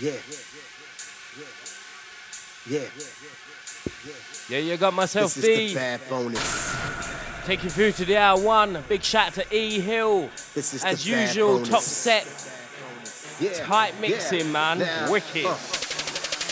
Yeah. Yeah. Yeah, Yeah. you got myself This is D. the bad bonus. Take you through to the hour one. Big shout to E Hill. This is As the bad usual, bonus. top set. Yeah. Tight Yeah. mixing, man. Now, Wicked. uh,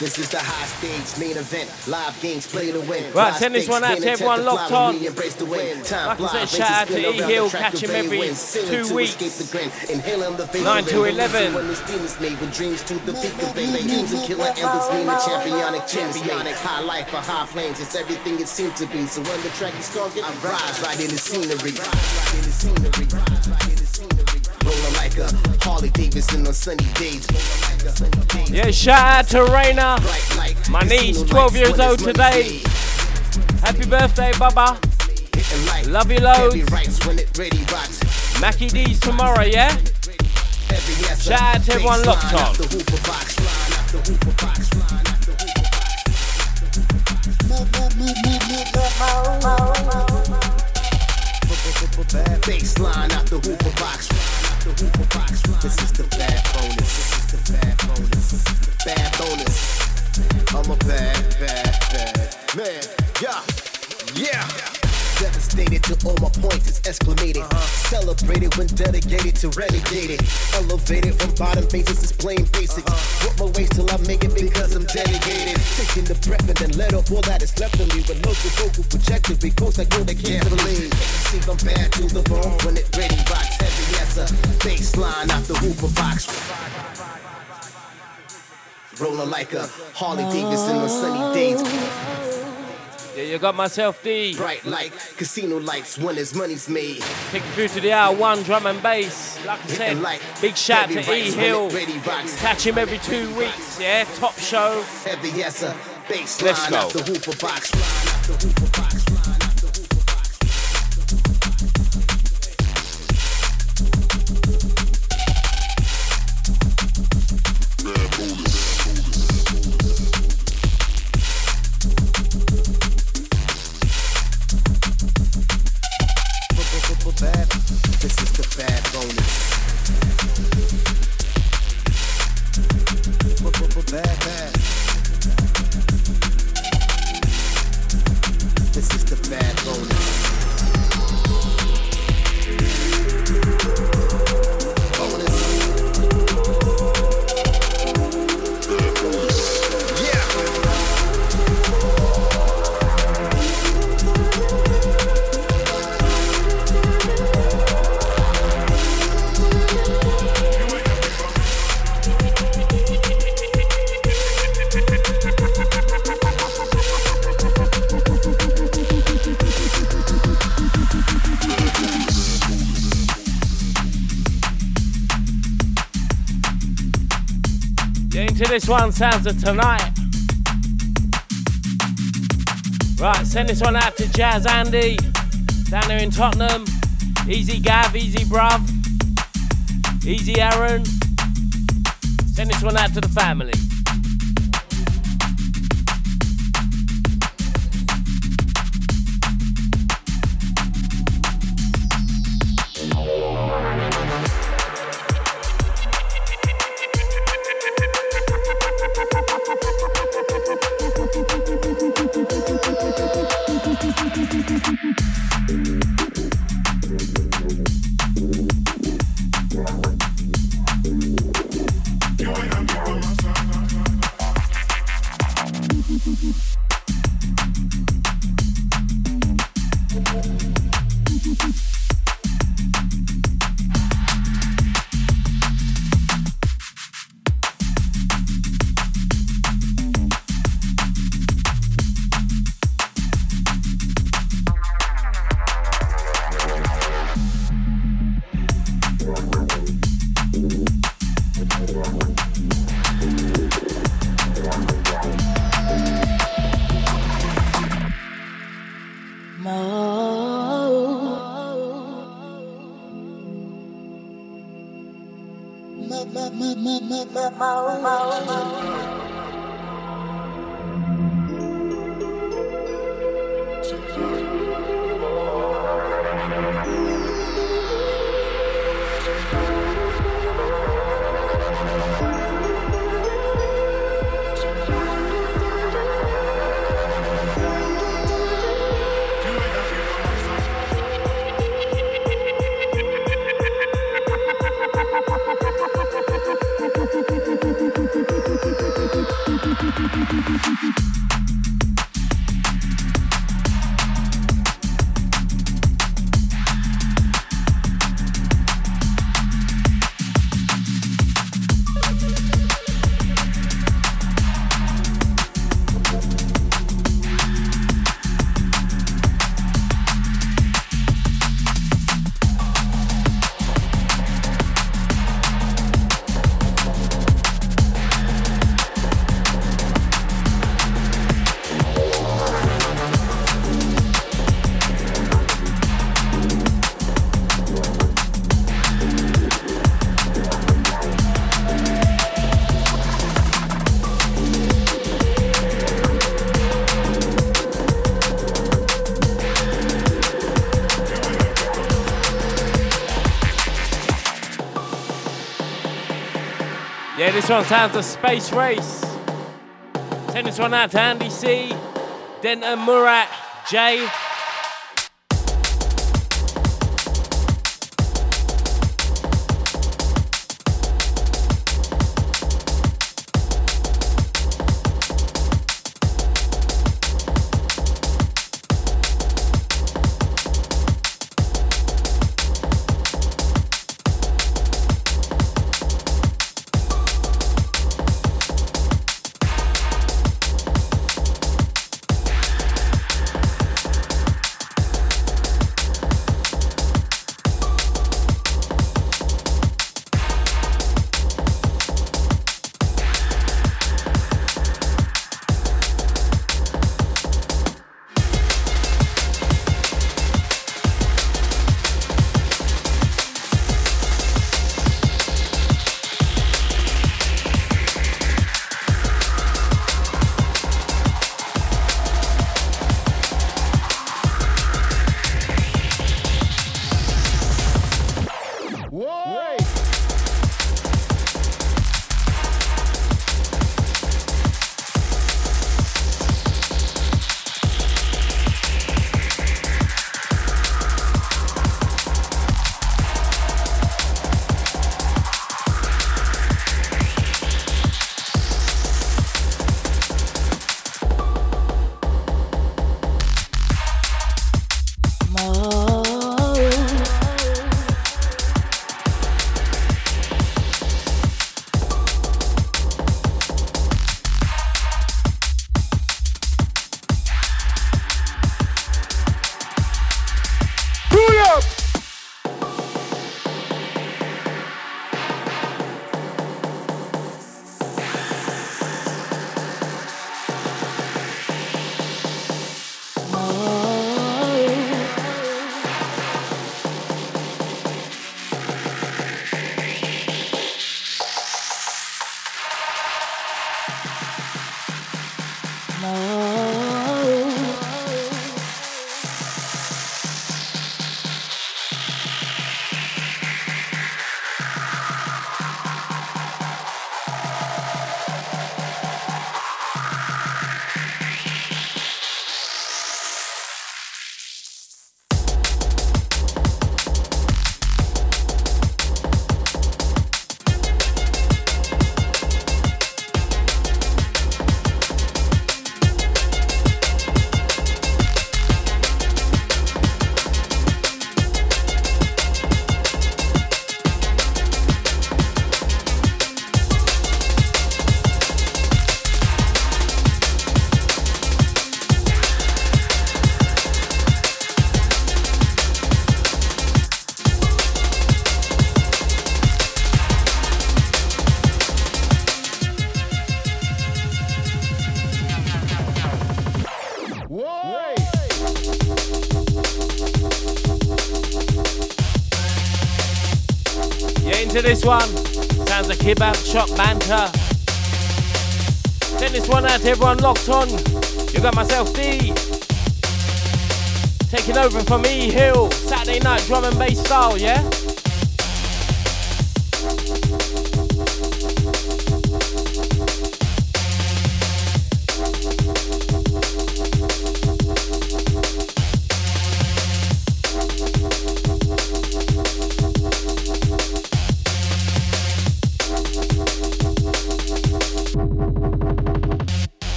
This is the high stage main event. Live games play to win. Right, send this one out to everyone locked on. we embrace the win. Time Like I said, shout out to E Hill, catch him every two weeks. the grin, the 9 to 11. When this team is made with dreams to the peak of vain. Dreams of killer embers lean a championic championic high life for high planes. It's everything it seems to be. So when the track is strong, I rise right in the scenery. Rise right in the scenery. Rise right in the scenery. Rolling like a Harley Davidson on sunny days. Rolling like a sunny days. Yeah, shout out to Raina. My niece, 12 years old today. Happy birthday, Baba. Hitting Love you heavy loads. rights when it ready rocks. Mackie D's tomorrow, yeah? Shout out to everyone baseline locked on. off the hooper box, line off the hooper box, line off the hooper box. Baseline off the hooper box, bad, bad, bad man. Yeah, yeah. Devastated to all my points is exclamated. Uh-huh. Celebrated when dedicated to renegated. Elevated from bottom basis is plain basics. Uh-huh. Work my ways till I make it because I'm dedicated. Taking the breath and then let off all that is left of me. With local vocal projector, because I go they can't believe. See I'm bad to the bone when it ready rocks. Heavy as a baseline off the hooper box. Rolling like a Harley Davidson on sunny days. Yeah, you got myself D. Bright like casino lights when his money's made. Take you through to the hour one drum and bass. Like I said, like big shout to E rights when Hill. it ready rocks. Catch him every two weeks, yeah? Top show. Heavy as a baseline Let's go. This one, sounds of tonight. Right, send this one out to Jazz Andy down there in Tottenham. Easy Gav, easy Bruv, easy Aaron. Send this one out to the family. This one sounds a space race. Send this one out to Andy C, Denton Murat, Jay. This one. Sounds like kebab shop banter. Send this one out to everyone locked on. You got myself D. Taking over from E Hill. Saturday night drum and bass style, yeah?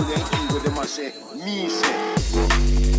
to the they say, me say.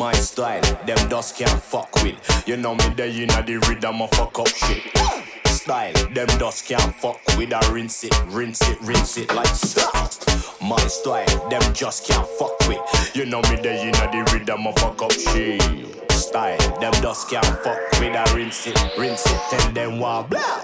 my style, them dust can't fuck with. You know me, they in the rhythm of fuck up shit. Style, them dust can't fuck with. I rinse it, rinse it, rinse it like stuff. My style, them just can't fuck with. You know me, they in the rhythm of fuck up shit. Style, them dust can't fuck with. I rinse it, rinse it, and them why blah.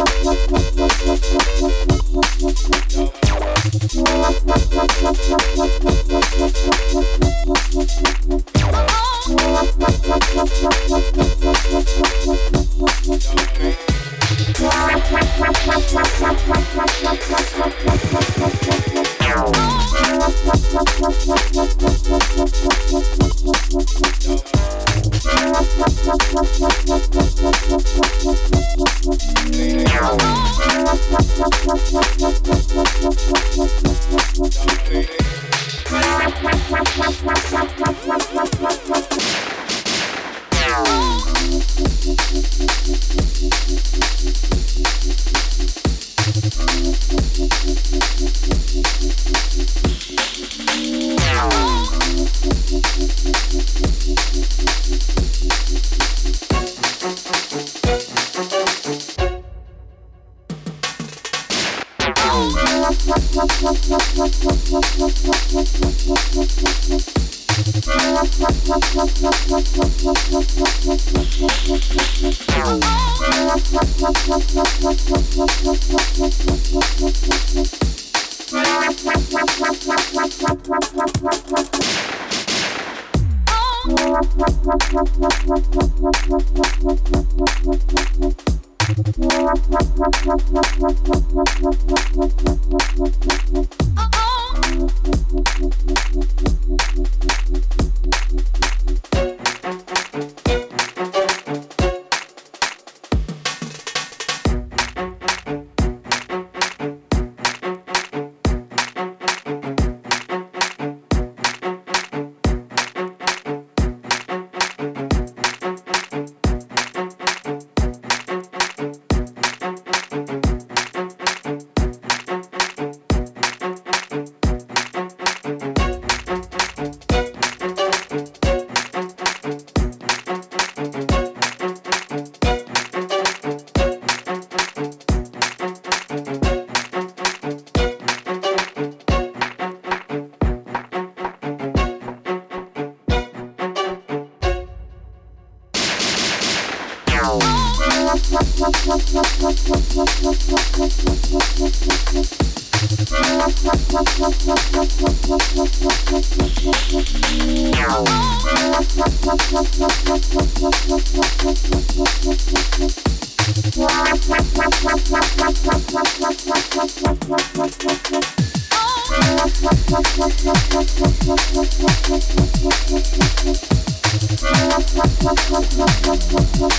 What's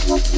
What's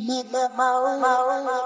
mo mo mo mo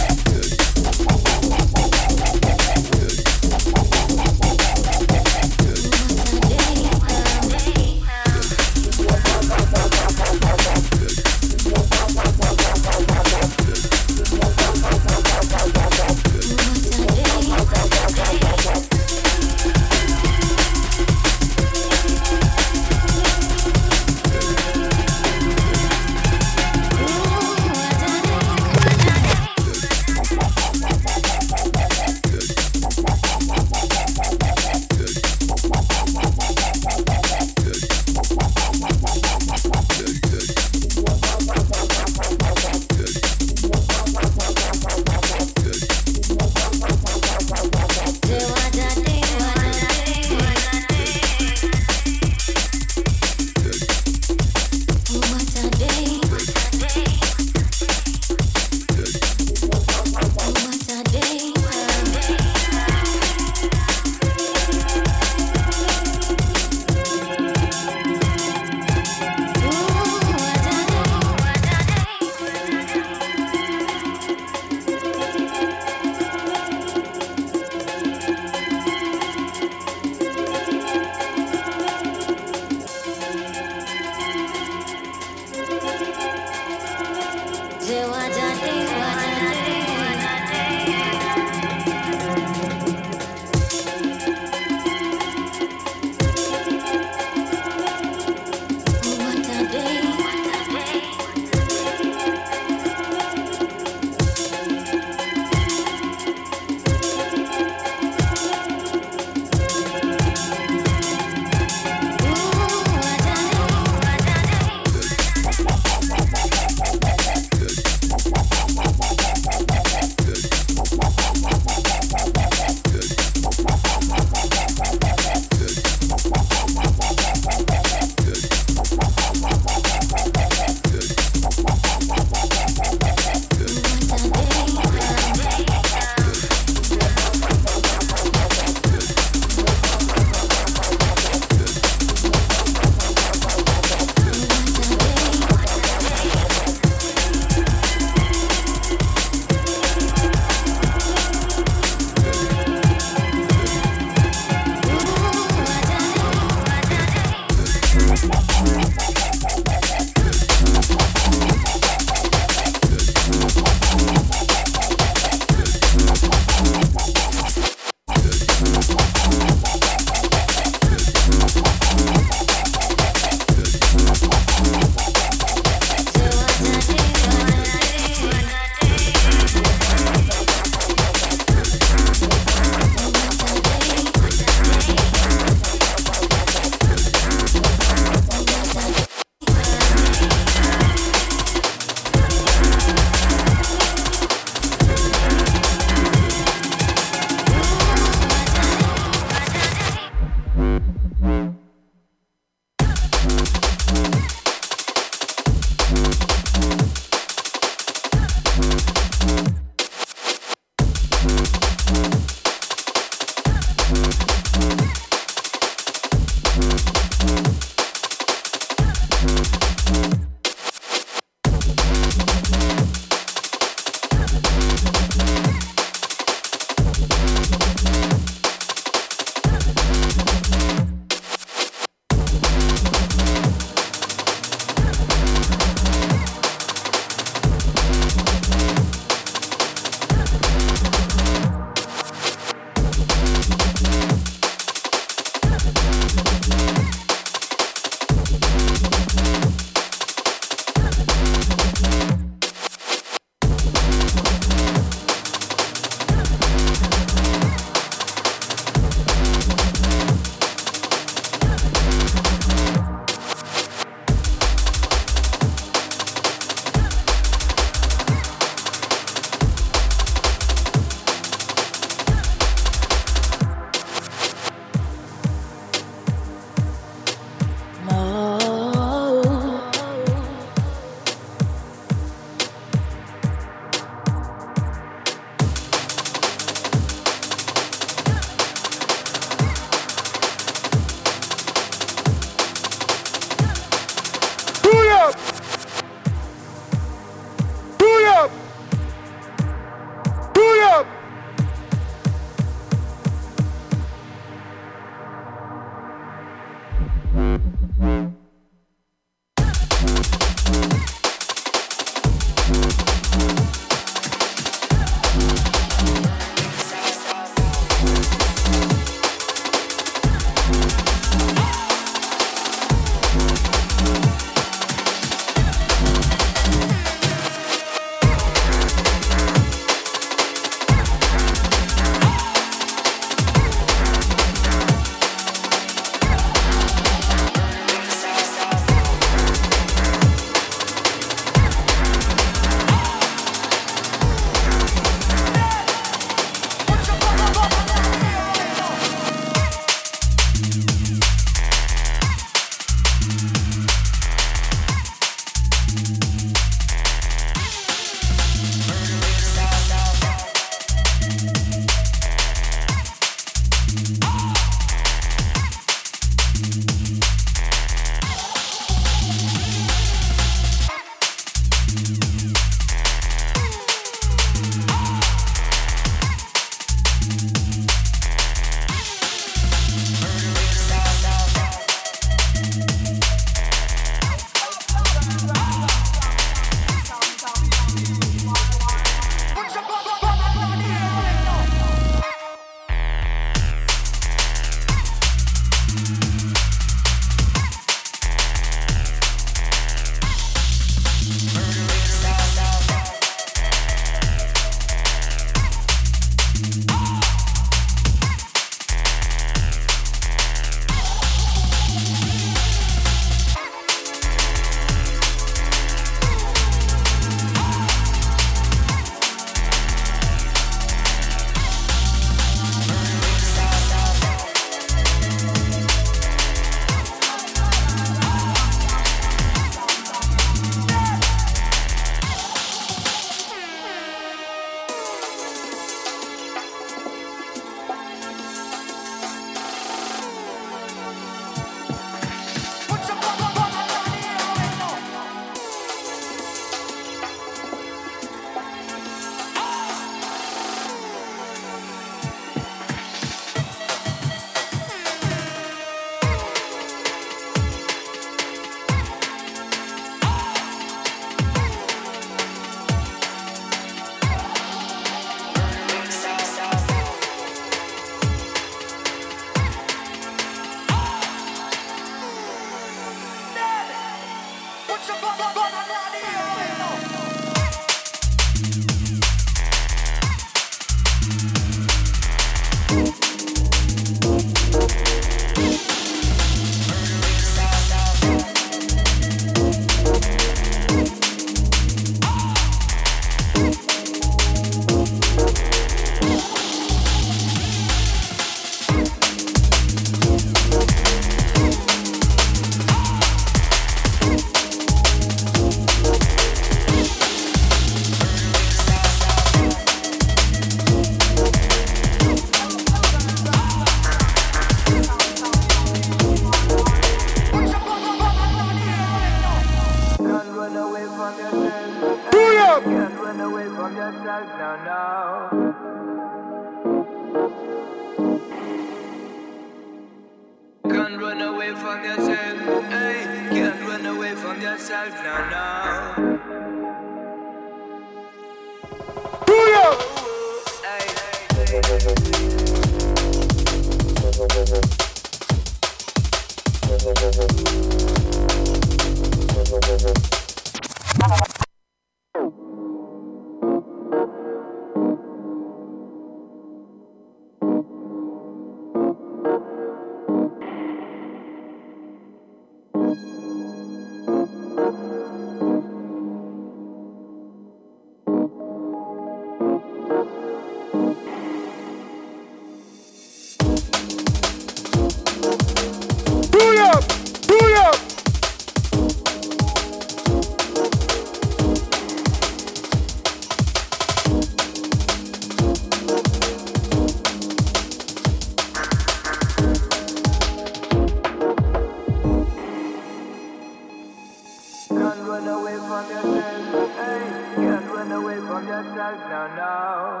run away from yourself. Hey, can't run away from yourself now, now.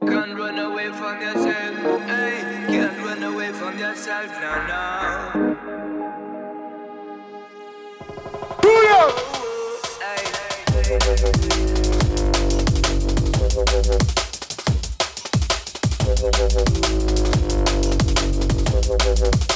Can't run away from yourself. Hey, can't run away from yourself now, now. Do you? Hey, hey.